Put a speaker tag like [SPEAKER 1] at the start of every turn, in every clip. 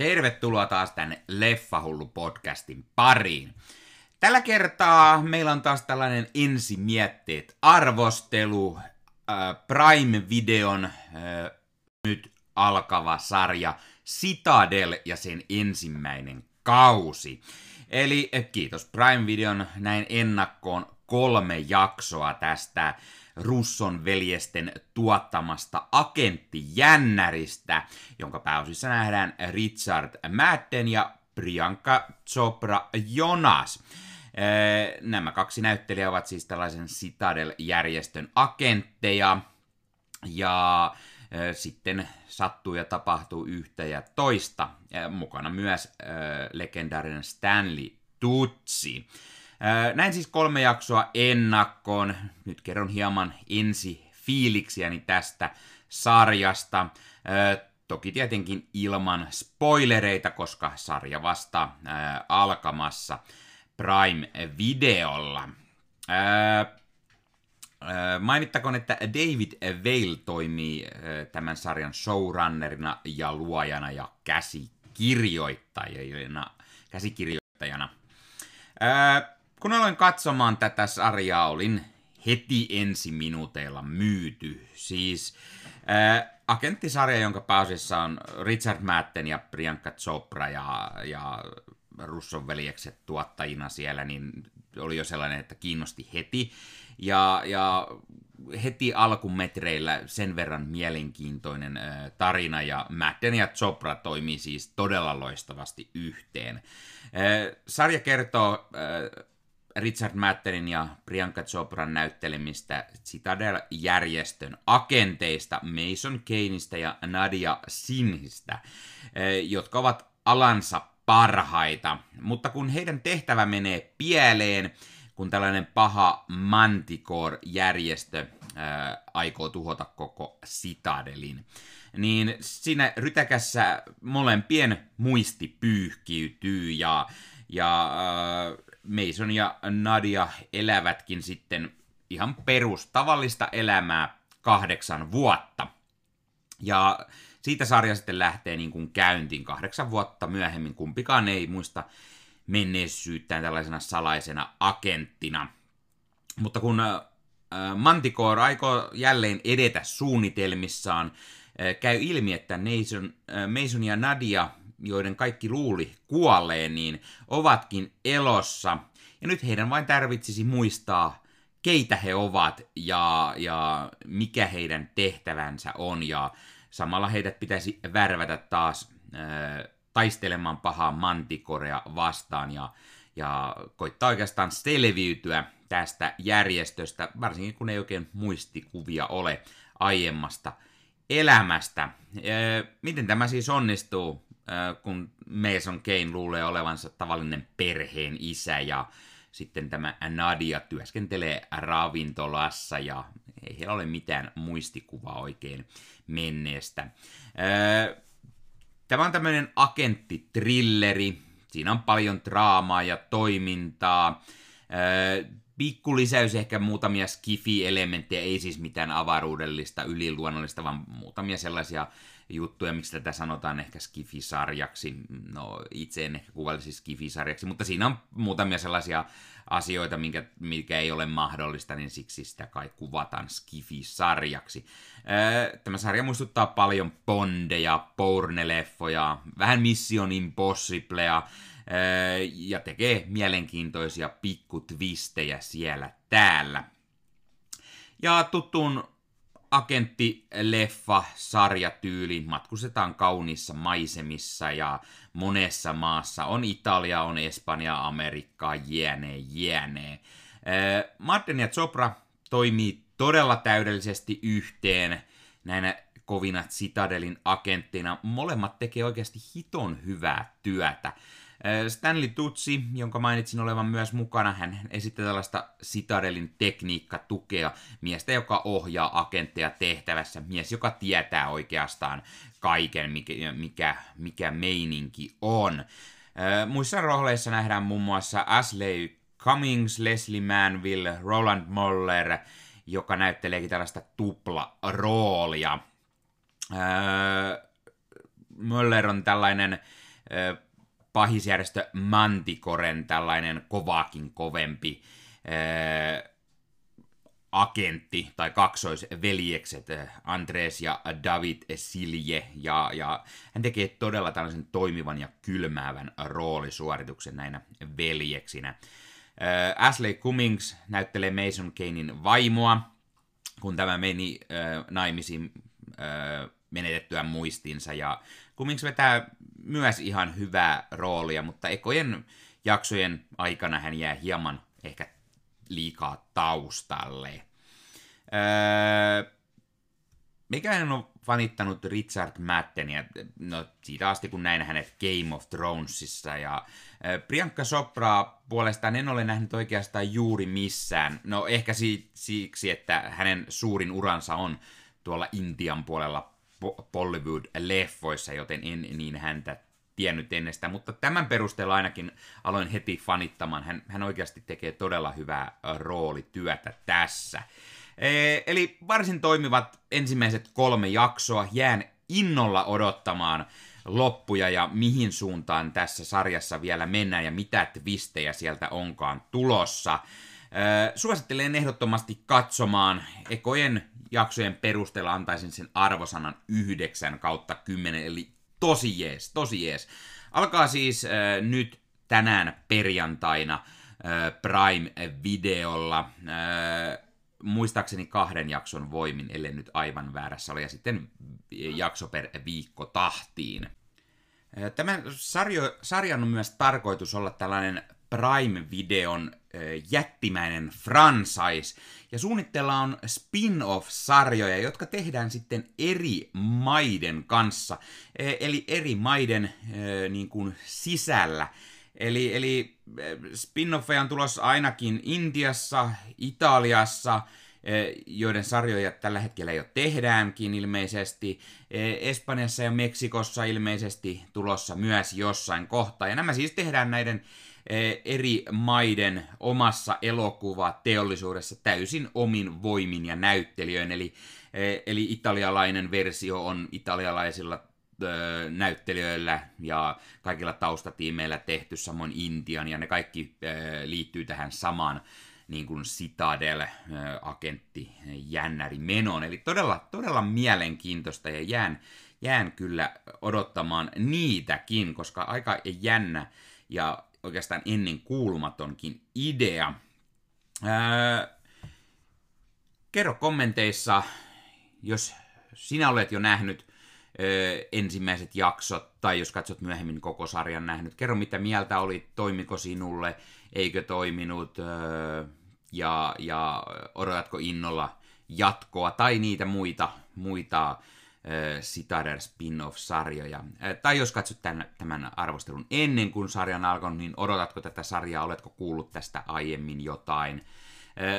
[SPEAKER 1] Tervetuloa taas tänne Leffahullu podcastin pariin. Tällä kertaa meillä on taas tällainen ensimietteet arvostelu, äh, Prime-videon äh, nyt alkava sarja Citadel ja sen ensimmäinen kausi. Eli äh, kiitos Prime-videon näin ennakkoon kolme jaksoa tästä Russon veljesten tuottamasta agenttijännäristä, jonka pääosissa nähdään Richard Madden ja Priyanka Chopra Jonas. Nämä kaksi näyttelijää ovat siis tällaisen Citadel-järjestön agentteja, ja sitten sattuu ja tapahtuu yhtä ja toista. Mukana myös legendaarinen Stanley Tutsi. Näin siis kolme jaksoa ennakkoon. Nyt kerron hieman ensi fiiliksiäni tästä sarjasta. Toki tietenkin ilman spoilereita, koska sarja vasta alkamassa Prime-videolla. Mainittakoon, että David Vale toimii tämän sarjan showrunnerina ja luojana ja käsikirjoittajana. käsikirjoittajana kun aloin katsomaan tätä sarjaa, olin heti ensi minuuteilla myyty. Siis äh, agenttisarja, jonka pääosissa on Richard Madden ja Priyanka Chopra ja, ja Russon veljekset tuottajina siellä, niin oli jo sellainen, että kiinnosti heti. Ja, ja heti alkumetreillä sen verran mielenkiintoinen äh, tarina, ja Madden ja Chopra toimii siis todella loistavasti yhteen. Äh, sarja kertoo äh, Richard Maddenin ja Priyanka Chopran näyttelemistä Citadel-järjestön agenteista Mason Kaneista ja Nadia Sinhistä, eh, jotka ovat alansa parhaita. Mutta kun heidän tehtävä menee pieleen, kun tällainen paha Manticore-järjestö eh, aikoo tuhota koko Citadelin, niin siinä rytäkässä molempien muisti pyyhkiytyy ja, ja ää, Mason ja Nadia elävätkin sitten ihan perustavallista elämää kahdeksan vuotta. Ja siitä sarja sitten lähtee niin kuin käyntiin kahdeksan vuotta myöhemmin. Kumpikaan ei muista menneisyyttään tällaisena salaisena agenttina. Mutta kun äh, Manticore aikoo jälleen edetä suunnitelmissaan, äh, käy ilmi, että Mason, äh, Mason ja Nadia joiden kaikki luuli kuolleen, niin ovatkin elossa. Ja nyt heidän vain tarvitsisi muistaa, keitä he ovat ja, ja mikä heidän tehtävänsä on. Ja samalla heidät pitäisi värvätä taas äh, taistelemaan pahaa mantikorea vastaan ja, ja koittaa oikeastaan selviytyä tästä järjestöstä, varsinkin kun ei oikein muistikuvia ole aiemmasta elämästä. Miten tämä siis onnistuu? Kun Mason Kane luulee olevansa tavallinen perheen isä ja sitten tämä Nadia työskentelee ravintolassa ja ei heillä ole mitään muistikuvaa oikein menneestä. Tämä on tämmöinen agenttitrilleri. Siinä on paljon draamaa ja toimintaa. Pikku lisäys ehkä muutamia skifi-elementtejä, ei siis mitään avaruudellista, yliluonnollista, vaan muutamia sellaisia juttuja, miksi tätä sanotaan ehkä skifisarjaksi. No, itse en ehkä kuvailisi skifisarjaksi, mutta siinä on muutamia sellaisia asioita, minkä, mikä ei ole mahdollista, niin siksi sitä kai kuvataan skifisarjaksi. Tämä sarja muistuttaa paljon Bondeja, Bourne-leffoja, vähän Mission Impossiblea, ja tekee mielenkiintoisia pikkutvistejä siellä täällä. Ja tuttuun agentti-leffa sarjatyyli matkustetaan kauniissa maisemissa ja monessa maassa. On Italia, on Espanja, Amerikkaa, jne, jne. Äh, Madden ja Chopra toimii todella täydellisesti yhteen näinä kovina Citadelin agenttina. Molemmat tekee oikeasti hiton hyvää työtä. Stanley Tutsi, jonka mainitsin olevan myös mukana, hän esittää tällaista Citadelin tekniikkatukea, miestä, joka ohjaa agentteja tehtävässä, mies, joka tietää oikeastaan kaiken, mikä, mikä, mikä meininki on. Muissa rohleissa nähdään muun muassa Ashley Cummings, Leslie Manville, Roland Moller, joka näytteleekin tällaista tupla-roolia. Möller on tällainen pahisjärjestö Mantikoren tällainen kovaakin kovempi agentti tai kaksoisveljekset Andres ja David Silje ja, ja hän tekee todella tällaisen toimivan ja kylmäävän roolisuorituksen näinä veljeksinä. Ashley Cummings näyttelee Mason Kanein vaimoa, kun tämä meni äh, naimisiin äh, menetettyä muistinsa. Ja Cummings vetää myös ihan hyvää roolia, mutta ekojen jaksojen aikana hän jää hieman ehkä liikaa taustalle. Öö, mikä en ole fanittanut Richard Maddenia, no siitä asti kun näin hänet Game of Thronesissa, ja Priyanka Chopraa puolestaan en ole nähnyt oikeastaan juuri missään, no ehkä siksi, että hänen suurin uransa on tuolla Intian puolella Bollywood-leffoissa, joten en niin häntä tiennyt ennestä, mutta tämän perusteella ainakin aloin heti fanittamaan. Hän, hän oikeasti tekee todella hyvää roolityötä tässä. Eli varsin toimivat ensimmäiset kolme jaksoa. Jään innolla odottamaan loppuja ja mihin suuntaan tässä sarjassa vielä mennään ja mitä twistejä sieltä onkaan tulossa. Suosittelen ehdottomasti katsomaan. Ekojen jaksojen perusteella antaisin sen arvosanan 9 kautta 10, eli tosi jees, tosi jees. Alkaa siis äh, nyt tänään perjantaina äh, Prime-videolla. Äh, muistaakseni kahden jakson voimin, ellei nyt aivan väärässä ole, ja sitten jakso per viikko tahtiin. Tämän sarjo, sarjan on myös tarkoitus olla tällainen Prime-videon jättimäinen franchise, ja suunnitteilla on spin-off-sarjoja, jotka tehdään sitten eri maiden kanssa, eli eri maiden niin kuin sisällä. Eli, eli spin-offeja on tulossa ainakin Intiassa, Italiassa, eh, joiden sarjoja tällä hetkellä jo tehdäänkin ilmeisesti. Eh, Espanjassa ja Meksikossa ilmeisesti tulossa myös jossain kohtaa. Ja nämä siis tehdään näiden eri maiden omassa elokuvateollisuudessa täysin omin voimin ja näyttelijöin. Eli, eli italialainen versio on italialaisilla näyttelijöillä ja kaikilla taustatiimeillä tehty, samoin Intian, ja ne kaikki liittyy tähän samaan niin kuin Citadel-agentti jännäri menoon. Eli todella, todella mielenkiintoista ja jään, jään kyllä odottamaan niitäkin, koska aika jännä ja oikeastaan ennen kuulumatonkin idea. Ää, kerro kommenteissa, jos sinä olet jo nähnyt ensimmäiset jaksot, tai jos katsot myöhemmin koko sarjan nähnyt. Kerro, mitä mieltä oli, toimiko sinulle, eikö toiminut, ja, ja odotatko innolla jatkoa, tai niitä muita, muita Citadel spin-off-sarjoja. Tai jos katsot tämän, tämän arvostelun ennen kuin sarjan alkoi, niin odotatko tätä sarjaa, oletko kuullut tästä aiemmin jotain.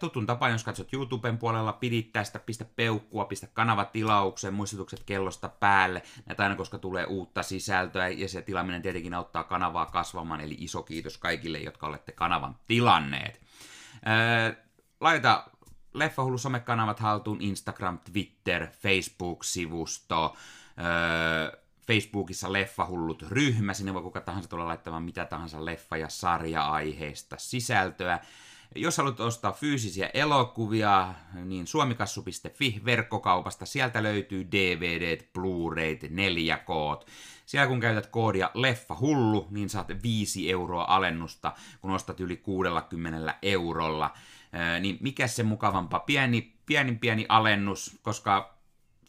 [SPEAKER 1] Tutun tapa, jos katsot YouTuben puolella, pidit tästä, pistä peukkua, pistä kanavatilaukseen, muistutukset kellosta päälle, näitä aina koska tulee uutta sisältöä, ja se tilaaminen tietenkin auttaa kanavaa kasvamaan, eli iso kiitos kaikille, jotka olette kanavan tilanneet. Laita Leffahullu somekanavat haltuun, Instagram, Twitter, Facebook-sivusto, Facebookissa Leffahullut ryhmä, sinne voi kuka tahansa tulla laittamaan mitä tahansa leffa- ja sarja-aiheista sisältöä. Jos haluat ostaa fyysisiä elokuvia, niin suomikassu.fi verkkokaupasta, sieltä löytyy DVD, Blu-rayt, 4 k Siellä kun käytät koodia leffa hullu, niin saat 5 euroa alennusta, kun ostat yli 60 eurolla. Niin mikä se mukavampaa? Pieni, pieni, pieni alennus, koska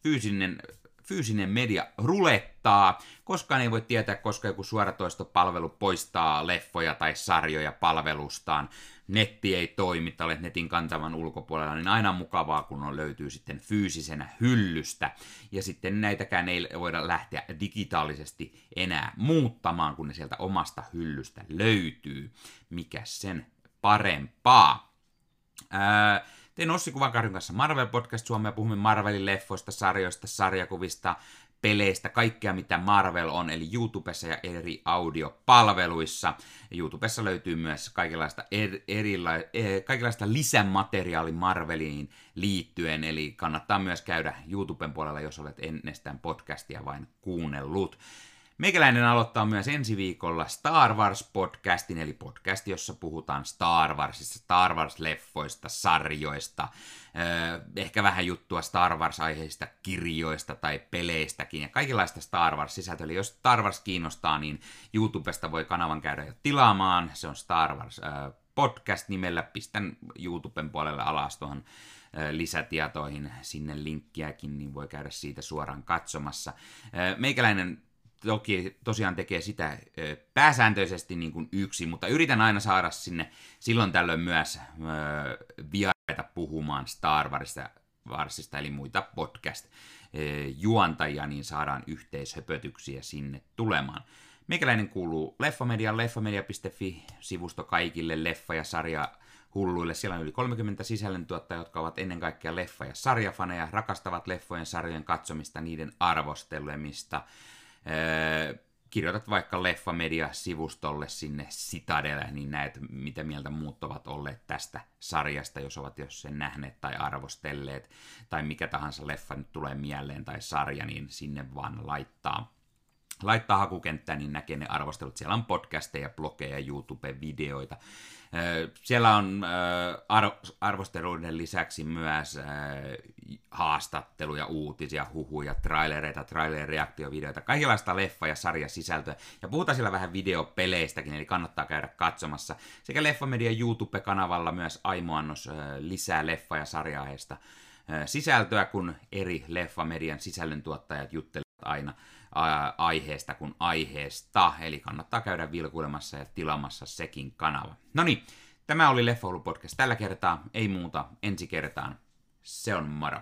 [SPEAKER 1] fyysinen fyysinen media rulettaa. Koskaan ei voi tietää, koska joku suoratoistopalvelu poistaa leffoja tai sarjoja palvelustaan netti ei toimi tai olet netin kantavan ulkopuolella, niin aina mukavaa, kun on löytyy sitten fyysisenä hyllystä. Ja sitten näitäkään ei voida lähteä digitaalisesti enää muuttamaan, kun ne sieltä omasta hyllystä löytyy. Mikä sen parempaa. Ää, tein Ossi Kuvakarjun kanssa Marvel Podcast Suomea, puhumme Marvelin leffoista, sarjoista, sarjakuvista, peleistä, kaikkea mitä Marvel on, eli YouTubessa ja eri audiopalveluissa. YouTubessa löytyy myös kaikenlaista, er, erila, er, kaikenlaista lisämateriaali Marveliin liittyen, eli kannattaa myös käydä YouTuben puolella, jos olet ennestään podcastia vain kuunnellut. Meikäläinen aloittaa myös ensi viikolla Star Wars-podcastin, eli podcast, jossa puhutaan Star Warsista, Star Wars-leffoista, sarjoista, ehkä vähän juttua Star Wars-aiheista kirjoista tai peleistäkin ja kaikenlaista Star Wars-sisältöä. Eli jos Star Wars kiinnostaa, niin YouTubesta voi kanavan käydä jo tilaamaan. Se on Star Wars podcast nimellä. Pistän YouTuben puolelle alas tuohon lisätietoihin sinne linkkiäkin, niin voi käydä siitä suoraan katsomassa. Meikäläinen toki tosiaan tekee sitä pääsääntöisesti niin kuin yksi, mutta yritän aina saada sinne silloin tällöin myös vieraita puhumaan Star Warsista, Warsista eli muita podcast-juontajia, niin saadaan yhteishöpötyksiä sinne tulemaan. Meikäläinen kuuluu Leffamedia, leffamedia.fi-sivusto kaikille leffa- ja sarja hulluille. Siellä on yli 30 sisällöntuottajia, jotka ovat ennen kaikkea leffa- ja sarjafaneja, rakastavat leffojen sarjojen katsomista, niiden arvostelemista. Öö, kirjoitat vaikka Leffamedia-sivustolle sinne Citadelle, niin näet, mitä mieltä muut ovat olleet tästä sarjasta, jos ovat jos sen nähneet tai arvostelleet, tai mikä tahansa leffa nyt tulee mieleen tai sarja, niin sinne vaan laittaa laittaa hakukenttään, niin näkee ne arvostelut. Siellä on podcasteja, blogeja, YouTube-videoita. Siellä on arvosteluiden lisäksi myös haastatteluja, uutisia, huhuja, trailereita, trailer-reaktiovideoita, kaikenlaista leffa- ja sarjasisältöä. Ja puhutaan siellä vähän videopeleistäkin, eli kannattaa käydä katsomassa. Sekä Leffamedian YouTube-kanavalla myös aimoannos lisää leffa- ja sarja sisältöä, kun eri Leffamedian sisällöntuottajat juttelevat aina aiheesta kuin aiheesta, eli kannattaa käydä vilkuilemassa ja tilamassa sekin kanava. No niin, tämä oli Leffoulu podcast tällä kertaa, ei muuta, ensi kertaan. Se on moro.